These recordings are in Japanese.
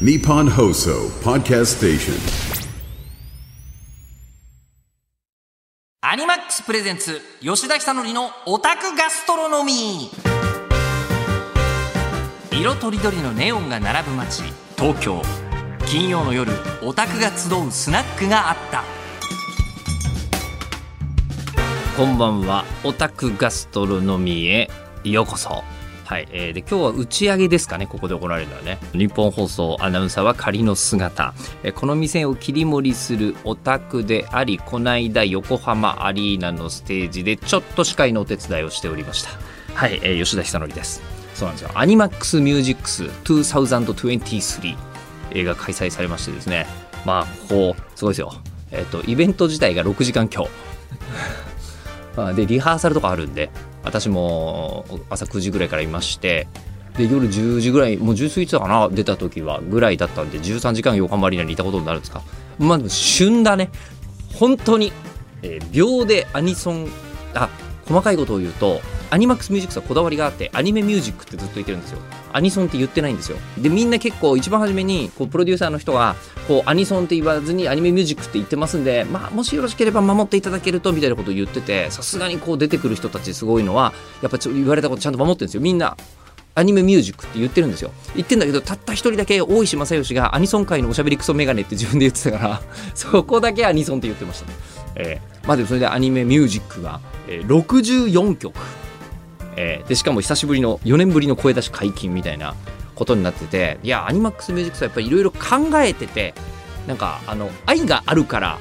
Nippon Hoso Podcast Station. アニマックスプレゼンツ吉田久典のオタクガストロノミ。ー色とりどりのネオンが並ぶ街東京。金曜の夜オタクが集うスナックがあった。こんばんはオタクガストロノミーへようこそはい、えー、で今日は打ち上げですかねここで行われるのはね。日本放送アナウンサーは仮の姿、えーこの店を切り盛りするオタクでありこないだ横浜アリーナのステージでちょっと司会のお手伝いをしておりました。はい、えー吉田久典です。そうなんですよ。アニマックスミュージックス2023映画開催されましてですね。まあここすごいですよ。えっ、とイベント自体が6時間強。でリハーサルとかあるんで私も朝9時ぐらいからいましてで夜10時ぐらいもう10過ぎてたかな出た時はぐらいだったんで13時間横浜アリーナにいたことになるんですか。まあ旬だね。本当に、えー秒でアニソンあ細かいことを言うとアニマックスミュージックスはこだわりがあってアニメミュージックってずっと言ってるんですよ。アニソンって言ってないんですよ。でみんな結構一番初めにこうプロデューサーの人がこうアニソンって言わずにアニメミュージックって言ってますんで、まあ、もしよろしければ守っていただけるとみたいなことを言っててさすがにこう出てくる人たちすごいのはやっぱちょ言われたことちゃんと守ってるんですよ。みんなアニメミュージックって言ってるんですよ。言ってんだけどたった一人だけ大石正義がアニソン界のおしゃべりクソメガネって自分で言ってたから そこだけアニソンって言ってましたね、えーまあでもそれでアニメミュージックが、えー64曲、えーでしかも久しぶりの4年ぶりの声出し解禁みたいなことになってていやアニマックスミュージックスはやっぱりいろいろ考えててなんかあの愛があるから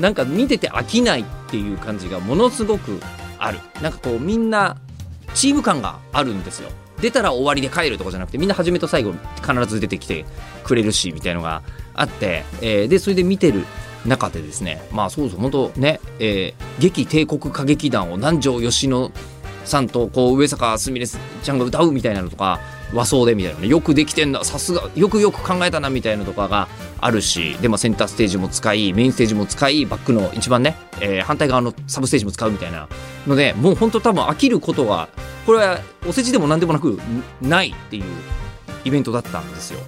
なんか見てて飽きないっていう感じがものすごくある。なんかこうみんなチーム感があるんですよ。出たら終わりで帰るとかじゃなくてみんな初めと最後必ず出てきてくれるしみたいのがあって、えーでそれで見てる中でですねまあそうそう本当ね、えー劇帝国歌劇団を南條吉野さんとこう上坂すみれちゃんが歌うみたいなのとか和装でみたいなね。よくできてんださすが。よくよく考えたなみたいなのとかがあるし。で、まあ、センターステージも使いメインステージも使いバックの一番ね、えー反対側のサブステージも使うみたいなのでもう本当多分飽きることはこれはお世辞でも何でもなくないっていうイベントだったんですよ。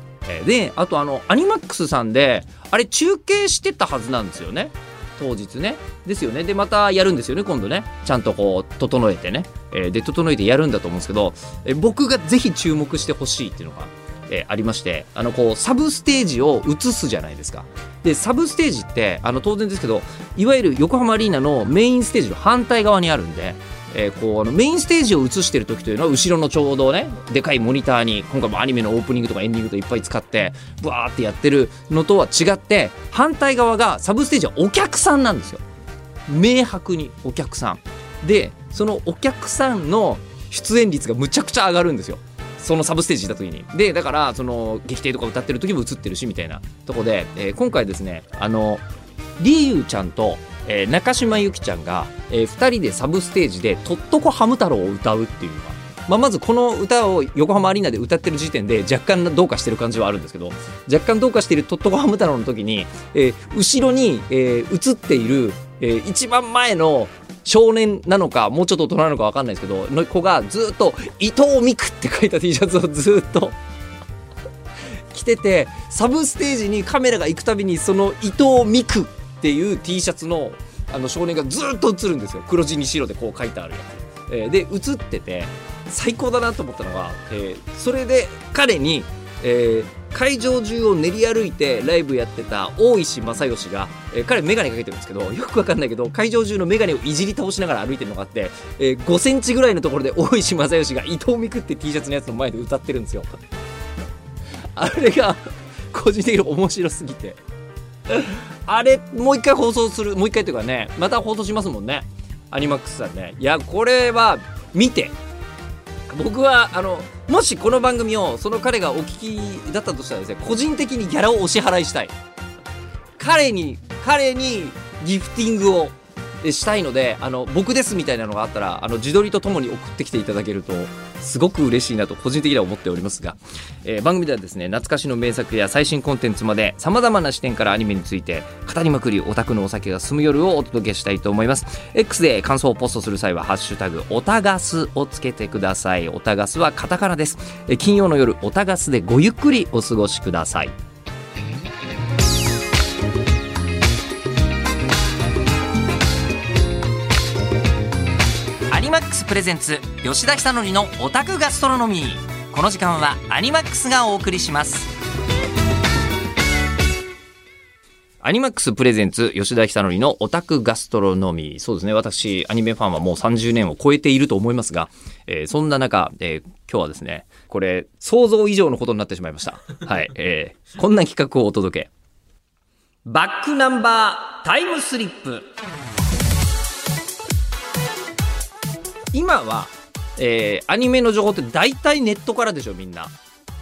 であとあのアニマックスさんであれ中継してたはずなんですよね。当日ね。ですよね。でまたやるんですよね今度ね。ちゃんとこう整えてね、えーで整えてやるんだと思うんですけど、えー僕がぜひ注目してほしいっていうのが、えーありましてあのこうサブステージを映すじゃないですか。でサブステージってあの当然ですけどいわゆる横浜アリーナのメインステージの反対側にあるんでえーこうあのメインステージを映してる時というのは後ろのちょうどねでかいモニターに今回もアニメのオープニングとかエンディングといっぱい使ってブワーってやってるのとは違って反対側がサブステージはお客さんなんですよ。明白にお客さんでそのお客さんの出演率がむちゃくちゃ上がるんですよ。そのサブステージ行った時に。でだからその劇艇とか歌ってる時も映ってるしみたいなとこで、えー今回ですねあのりゆうちゃんと、えー中島由紀ちゃんが、え2人でサブステージで「とっとこハム太郎」を歌うっていうのが、まあ、まずこの歌を横浜アリーナで歌ってる時点で若干どうかしてる感じはあるんですけど若干どうかしている「とっとこハム太郎」の時に、えー後ろに、えー映っている、えー一番前の少年なのかもうちょっと大人なのか分かんないですけどの子がずっと「伊藤美久」って書いた T シャツを ずっと着ててサブステージにカメラが行くたびにその伊藤美久っていう T シャツのあの少年がずっと映るんですよ。黒地に白でこう書いてあるやつ、えーで映ってて最高だなと思ったのが、えーそれで彼に、えー会場中を練り歩いてライブやってた大石正義が、えー彼メガネかけてるんですけどよくわかんないけど会場中のメガネをいじり倒しながら歩いてるのがあって、えー5センチぐらいのところで大石正義が伊藤美久って T シャツのやつの前で歌ってるんですよ。あれが個人的に面白すぎて。あれもう一回放送するもう一回というかねまた放送しますもんね。アニマックスさんね。いやこれは見て。僕はあのもしこの番組をその彼がお聞きだったとしたらですね個人的にギャラをお支払いしたい。彼に彼にギフティングを。したいのであの僕ですみたいなのがあったらあの自撮りとともに送ってきていただけるとすごく嬉しいなと個人的には思っておりますが、えー番組ではですね懐かしの名作や最新コンテンツまでさまざまな視点からアニメについて語りまくりオタクのお酒が進む夜をお届けしたいと思います。X で感想をポストする際は「ハッシュタグオタガス」をつけてください。オタガスはカタカナです。えー金曜の夜オタガスでごゆっくりお過ごしください。スプレゼンツ吉田久典のオタクガストロノミ。ーこの時間はアニマックスがお送りします。アニマックスプレゼンツ吉田久典のオタクガストロノミ。ーそうですね私アニメファンはもう30年を超えていると思いますが、えーそんな中、えー今日はですねこれ想像以上のことになってしまいました。はい、えーこんな企画をお届け。バックナンバータイムスリップ今は、えーアニメの情報って大体ネットからでしょみんな。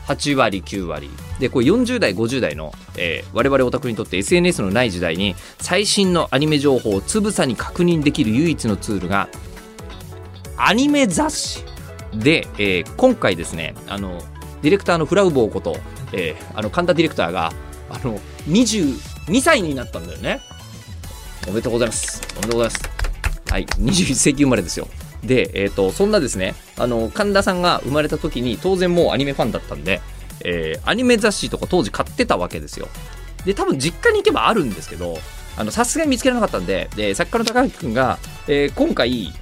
8割9割。でこれ40代50代の、えー我々オタクにとって SNS のない時代に最新のアニメ情報をつぶさに確認できる唯一のツールがアニメ雑誌。で、えー今回ですねあのディレクターのフラウボーこと、えーあの神田ディレクターがあの22歳になったんだよね。おめでとうございます。おめでとうございます。はい21世紀生まれですよ。で、えー、とそんなですねあの神田さんが生まれた時に当然もうアニメファンだったんで、えーアニメ雑誌とか当時買ってたわけですよ。で多分実家に行けばあるんですけどあのさすがに見つけられなかったんでで作家の高橋君が、えー今回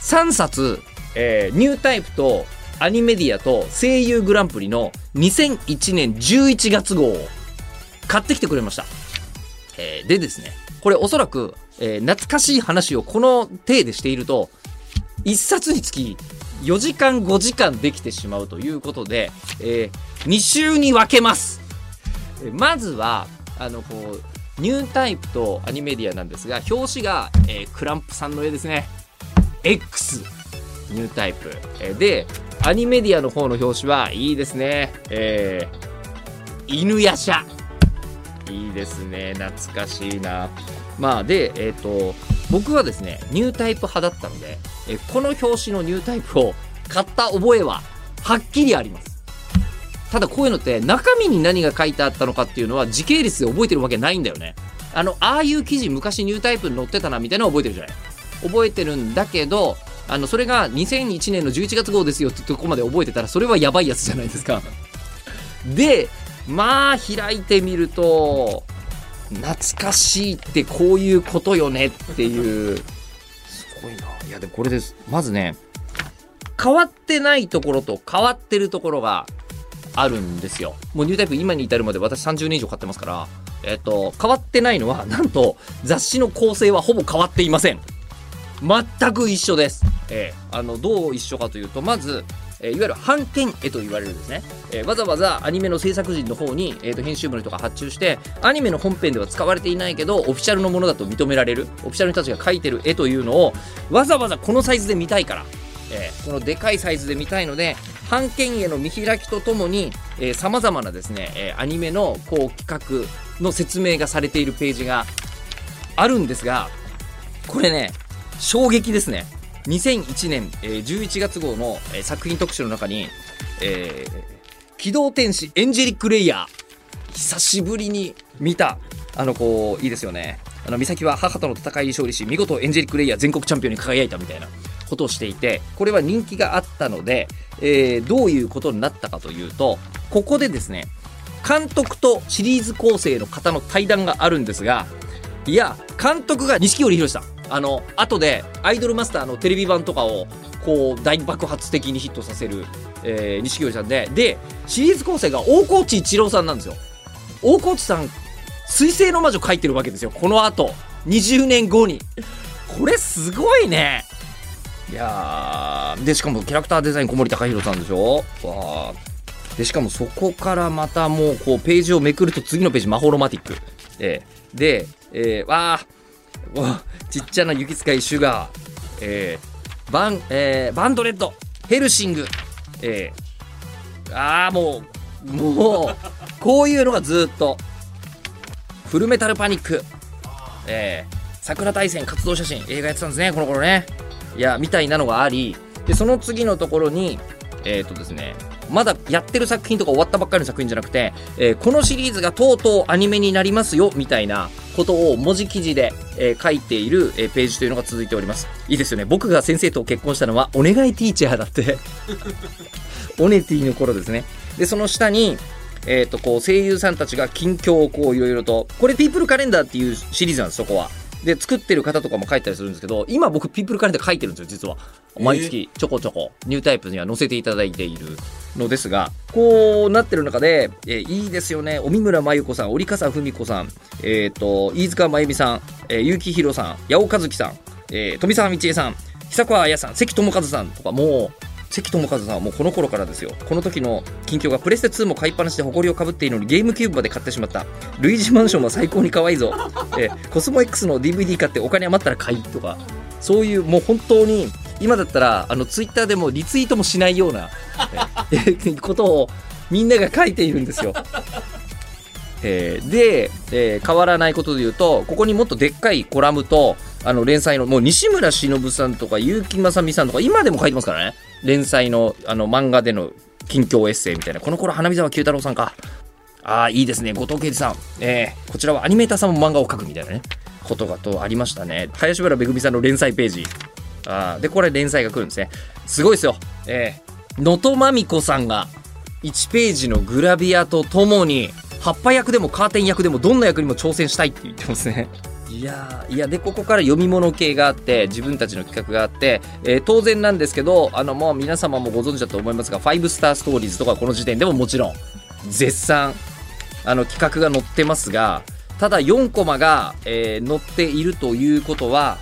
3冊、えーニュータイプとアニメディアと声優グランプリの2001年11月号を買ってきてくれました、えーでですねこれおそらく、えー懐かしい話をこの体でしていると1冊につき4時間5時間できてしまうということで、え2週に分けます。まずはあのこうニュータイプとアニメディアなんですが表紙が、えークランプさんの絵ですね。X ニュータイプ、えーでアニメディアの方の表紙はいいですね。えー犬夜叉。いいですね。懐かしいな。まあでえっ、と僕はですねニュータイプ派だったので、えこの表紙のニュータイプを買った覚えははっきりあります。ただこういうのって中身に何が書いてあったのかっていうのは時系列で覚えてるわけないんだよね。あのああいう記事昔ニュータイプに載ってたなみたいなの覚えてるじゃない。覚えてるんだけどあのそれが2001年の11月号ですよってとこまで覚えてたらそれはやばいやつじゃないですか。でまあ開いてみると懐かしいってこういうことよねっていう。すごいな。いやでもこれです。まずね変わってないところと変わってるところがあるんですよ。もうニュータイプ今に至るまで私30年以上買ってますから。えっと変わってないのはなんと雑誌の構成はほぼ変わっていません。全く一緒です、えーあのどう一緒かというとまず、えいわゆる版権絵と言われるですね、えわざわざアニメの制作陣の方に、えーと編集部の人が発注してアニメの本編では使われていないけどオフィシャルのものだと認められるオフィシャルの人たちが描いてる絵というのをわざわざこのサイズで見たいから、えーこのでかいサイズで見たいので版権絵の見開きとともにさまざまなですね、えーアニメのこう企画の説明がされているページがあるんですがこれね衝撃ですね。2001年、えー11月号の、えー作品特集の中に「えー機動天使エンジェリック・レイヤー」久しぶりに見たあのこういいですよね。あの美咲は母との戦いに勝利し見事エンジェリック・レイヤー全国チャンピオンに輝いたみたいなことをしていてこれは人気があったので、えーどういうことになったかというとここでですね監督とシリーズ構成の方の対談があるんですがいや監督が錦織宏さんあの後でアイドルマスターのテレビ版とかをこう大爆発的にヒットさせる、えー錦織さんで。でシリーズ構成が大河内一郎さんなんですよ。大河内さん水星の魔女書いてるわけですよ。この後。20年後に。これすごいね。いやでしかもキャラクターデザイン小森高弘さんでしょ？わあでしかもそこからまたもうこうページをめくると次のページマホロマティック、えー。で、えーわあちっちゃな雪使いシュガー、えーバンえーバンドレッド。ヘルシング、えーああもうもうこういうのがずっと。フルメタルパニック、えー桜大戦活動写真。映画やってたんですねこの頃ね。いやみたいなのがあり。でその次のところにえっ、とですね。まだやってる作品とか終わったばっかりの作品じゃなくて、えーこのシリーズがとうとうアニメになりますよみたいなことを文字記事で、えー書いている、えーページというのが続いております。いいですよね。僕が先生と結婚したのはお願いティーチャーだって。オネティの頃ですね。でその下にえー、とこう声優さんたちが近況をこういろいろと。これ「ピープルカレンダー」っていうシリーズなんですそこは。で作ってる方とかも書いたりするんですけど今僕ピープルカレンダー書いてるんですよ実は。毎月ちょこちょこニュータイプには載せていただいているのですがこうなってる中で、えーいいですよね。荻村真由子さん折笠文子さん、えー、と飯塚真由美さん、えー、結城宏さん八尾和樹さん、えー富澤道恵さん久川彩さん関智和さんとかもう関智和さんはもうこの頃からですよ。この時の近況がプレステ2も買いっぱなしで誇りをかぶっているのにゲームキューブまで買ってしまった。ルイージマンションは最高に可愛いぞ、えコスモ X の DVD 買ってお金余ったら買いとか。そういうもう本当に今だったらあのツイッターでもリツイートもしないような、え ことをみんなが書いているんですよ。えーで、えー変わらないことで言うとここにもっとでっかいコラムとあの連載のもう西村忍さんとか結城正美さんとか今でも書いてますからね。連載のあの漫画での近況エッセイみたいな。この頃花見沢九太郎さんか。ああいいですね。後藤圭司さん、えーこちらはアニメーターさんも漫画を描くみたいなね。ことがとありましたね。林原めぐみさんの連載ページ。あーでこれ連載が来るんですね。すごいですよ。えー能登まみこさんが1ページのグラビアとともに葉っぱ役でもカーテン役でもどんな役にも挑戦したいって言ってますね。いやーいやでここから読み物系があって自分たちの企画があって、えー当然なんですけどあのもう皆様もご存知だと思いますが5スターストーリーズとかこの時点でももちろん絶賛あの企画が載ってますがただ4コマが、えー載っているということは、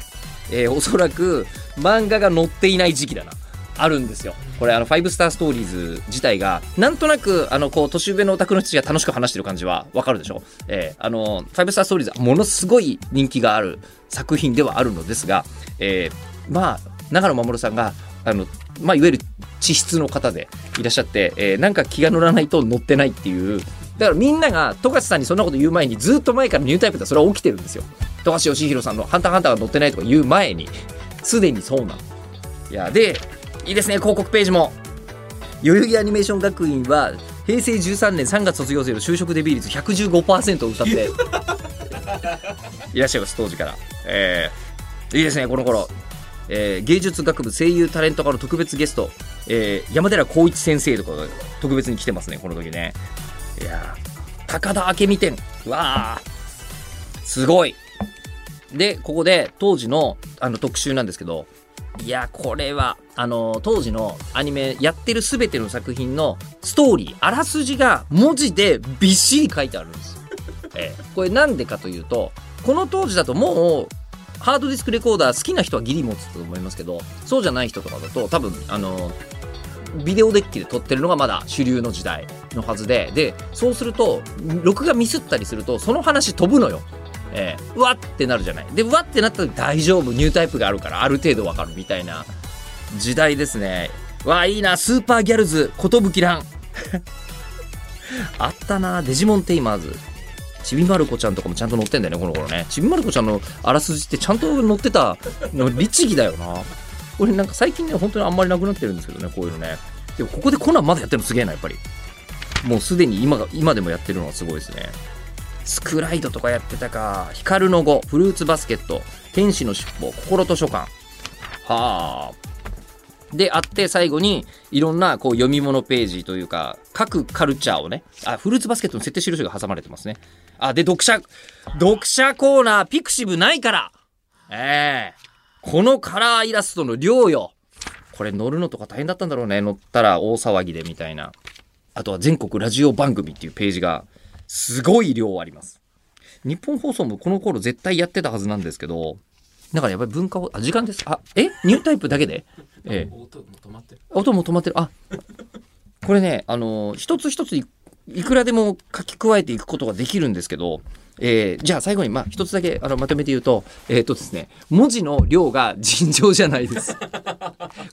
えーおそらく漫画が載っていない時期だな。あるんですよ。これあの5スターストーリーズ自体がなんとなくあのこう年上のオタクの人たちが楽しく話してる感じはわかるでしょ、えーあの5スターストーリーズはものすごい人気がある作品ではあるのですが、えーまあ長野守さんがあの、まあ、いわゆる地質の方でいらっしゃって、えーなんか気が乗らないと乗ってないっていう。だからみんなが富樫さんにそんなこと言う前にずっと前からニュータイプでそれは起きてるんですよ。富樫義弘さんの「ハンターハンター」が乗ってないとか言う前に。すでにそうなのいやでいいですね広告ページも。代々木アニメーション学院は平成13年3月卒業生の就職デビュー率115%を歌って。いらっしゃいます当時から、えーいいですねこの頃、えー芸術学部声優タレント科の特別ゲスト、えー山寺宏一先生とかが特別に来てますねこの時ね。いやー高田明美店うわー。すごい。でここで当時のあの特集なんですけどいやこれはあの当時のアニメやってる全ての作品のストーリーあらすじが文字でびっしり書いてあるんです。え。これなんでかというとこの当時だともうハードディスクレコーダー好きな人はギリ持つと思いますけどそうじゃない人とかだと多分あのビデオデッキで撮ってるのがまだ主流の時代のはずででそうすると録画ミスったりするとその話飛ぶのよえーうわってなるじゃない。でうわってなった時大丈夫。ニュータイプがあるからある程度わかるみたいな。時代ですね。わあいいな。スーパーギャルズ。寿蘭 あったな。デジモンテイマーズ。ちびまる子ちゃんとかもちゃんと載ってんだよねこの頃ね。ちびまる子ちゃんのあらすじってちゃんと載ってたの律儀だよな。これなんか最近ね本当にあんまりなくなってるんですけどねこういうのね。でもここでコナンまだやってるのすげえなやっぱり。もうすでに今が今でもやってるのはすごいですね。スクライドとかやってたか。光の語。フルーツバスケット。天使の尻尾。心と書簡。はあ。であって最後にいろんなこう読み物ページというか各カルチャーをね。あフルーツバスケットの設定印が挟まれてますね。あで読者読者コーナーピクシブないから。ええ。このカラーイラストの量よ。これ乗るのとか大変だったんだろうね。乗ったら大騒ぎでみたいな。あとは全国ラジオ番組っていうページがすごい量あります。日本放送もこの頃絶対やってたはずなんですけどだからやっぱり文化をあ時間です。あえ？ニュータイプだけで？ええ。音も止まってる。音も止まってる。あこれねあの一つ一ついいくらでも書き加えていくことができるんですけど、えーじゃあ最後にまあ一つだけあのまとめて言うとえっ、とですね文字の量が尋常じゃないです。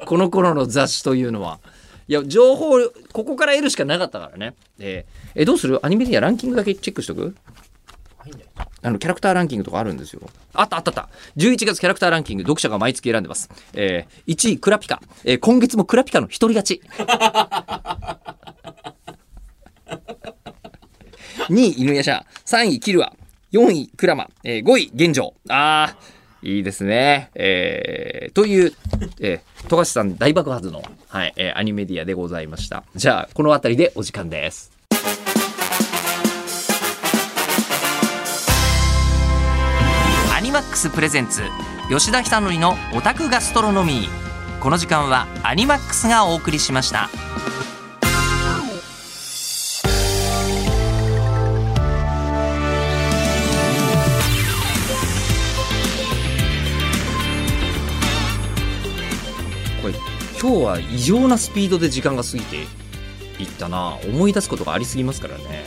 この頃の雑誌というのはいや情報ここから得るしかなかったからねえーえどうする？アニメディアランキングだけチェックしとく？あのキャラクターランキングとかあるんですよ。あったあったあった。11月キャラクターランキング、読者が毎月選んでます。えー、1位、クラピカ。えー今月もクラピカの一人勝ち。2位、犬夜叉。3位、キルア。4位、クラマ。えー5位、現状。あー、いいですね。えー、という、えー、富樫さん大爆発の、はい、えーアニメディアでございました。じゃあ、この辺りでお時間です。アニマックスプレゼンツ吉田久典のオタクガストロノミーこの時間はアニマックスがお送りしました今日は異常なスピードで時間が過ぎていったな。思い出すことがありすぎますからね。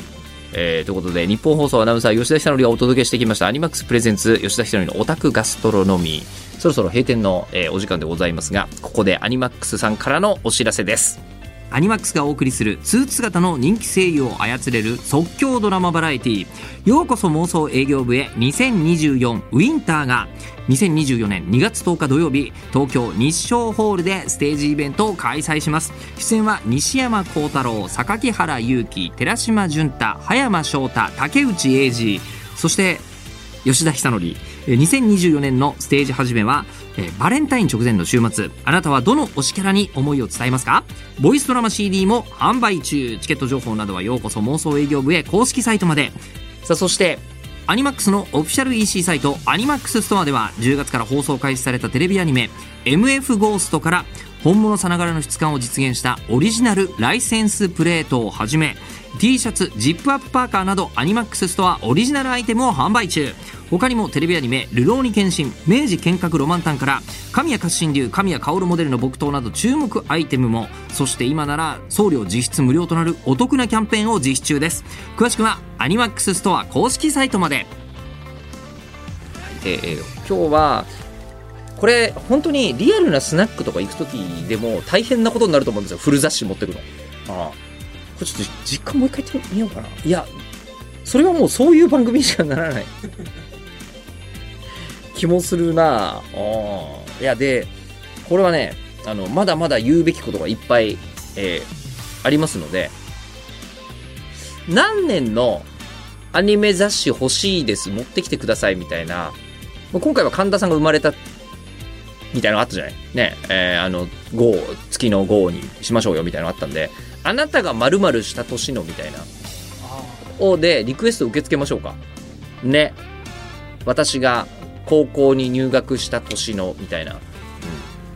えー、ということで日本放送アナウンサー吉田久典がお届けしてきました。アニマックスプレゼンツ吉田久典のオタクガストロノミ。ーそろそろ閉店の、えー、お時間でございますがここでアニマックスさんからのお知らせです。アニマックスがお送りするスーツ姿の人気声優を操れる即興ドラマバラエティようこそ妄想営業部へ。2024ウィンターが。2024年2月10日土曜日東京日照ホールでステージイベントを開催します。出演は西山幸太郎榊原裕樹寺島淳太葉山翔太竹内英二そして吉田久典。2024年のステージ始めはえバレンタイン直前の週末。あなたはどの推しキャラに思いを伝えますか？ボイスドラマ CD も販売中。チケット情報などはようこそ妄想営業部へ公式サイトまで。さあそしてアニマックスのオフィシャル EC サイトアニマックスストアでは10月から放送開始されたテレビアニメ MF ゴーストから本物さながらの質感を実現したオリジナルライセンスプレートをはじめ T シャツジップアップパーカーなどアニマックスストアオリジナルアイテムを販売中。他にもテレビアニメ「るろうに剣心」「明治剣閣ロマンタン」から神谷活心流神谷薫モデルの木刀など注目アイテムもそして今なら送料実質無料となるお得なキャンペーンを実施中です。詳しくはアニマックスストア公式サイトまで、えー、今日はこれ本当にリアルなスナックとか行く時でも大変なことになると思うんですよ。フル雑誌持ってくの。ああ。これちょっと実家もう一回行ってみようかな。いやそれはもうそういう番組にしかならない。気もするな。あいやでこれはねあのまだまだ言うべきことがいっぱい、えー、ありますので。何年のアニメ雑誌欲しいです持ってきてくださいみたいな。今回は神田さんが生まれたみたいなのがあったじゃない？ねえー、あの5月の5にしましょうよみたいなのがあったんであなたが〇〇した年のみたいなをでリクエスト受け付けましょうか。ね。私が高校に入学した年のみたいな。うん、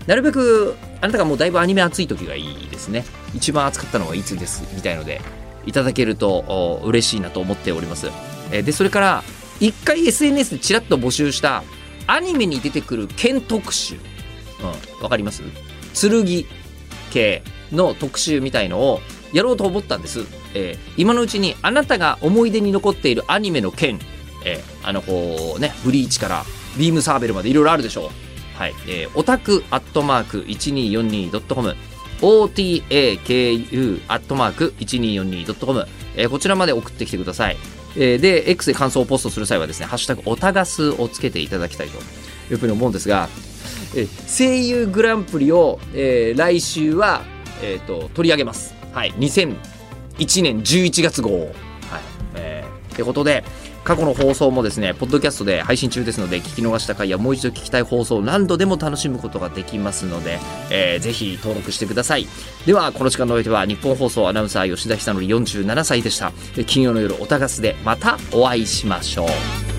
なるべく、あなたがもうだいぶアニメ熱い時がいいですね。一番熱かったのはいつですみたいので、いただけると嬉しいなと思っております。えで、それから、一回 SNS でちらっと募集したアニメに出てくる剣特集。うん、わかります？剣系の特集みたいのをやろうと思ったんです。えー、今のうちにあなたが思い出に残っているアニメの件、えー、あのこうね、ブリーチからビームサーベルまでいろいろあるでしょう。はい。えー、オタクアットマーク 1242.com otaku アットマーク 1242.com、えー、こちらまで送ってきてください。えー、で、X で感想をポストする際はですね、ハッシュタグおたがすをつけていただきたいというふうに思うんですが、え、声優グランプリを、えー、来週は、えーと取り上げます。はい、2001年11月号。はい、えー、ってことで、過去の放送もですね、ポッドキャストで配信中ですので、聞き逃した回やもう一度聞きたい放送を何度でも楽しむことができますので、えー、ぜひ登録してください。では、この時間のおいては、日本放送アナウンサー吉田久典47歳でした。金曜の夜、おたがすでまたお会いしましょう。